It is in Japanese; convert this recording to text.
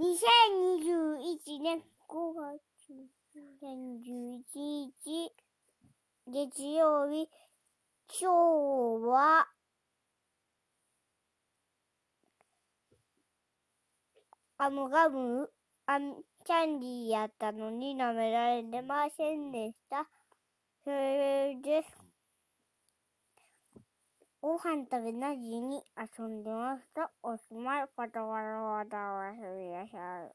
2021年5月31日月曜日今日はあのガムあキャンディーやったのに舐められてませんでした。それです。ご飯食べなしに遊んでました。おしまい。パタパタパタおやすみなさい。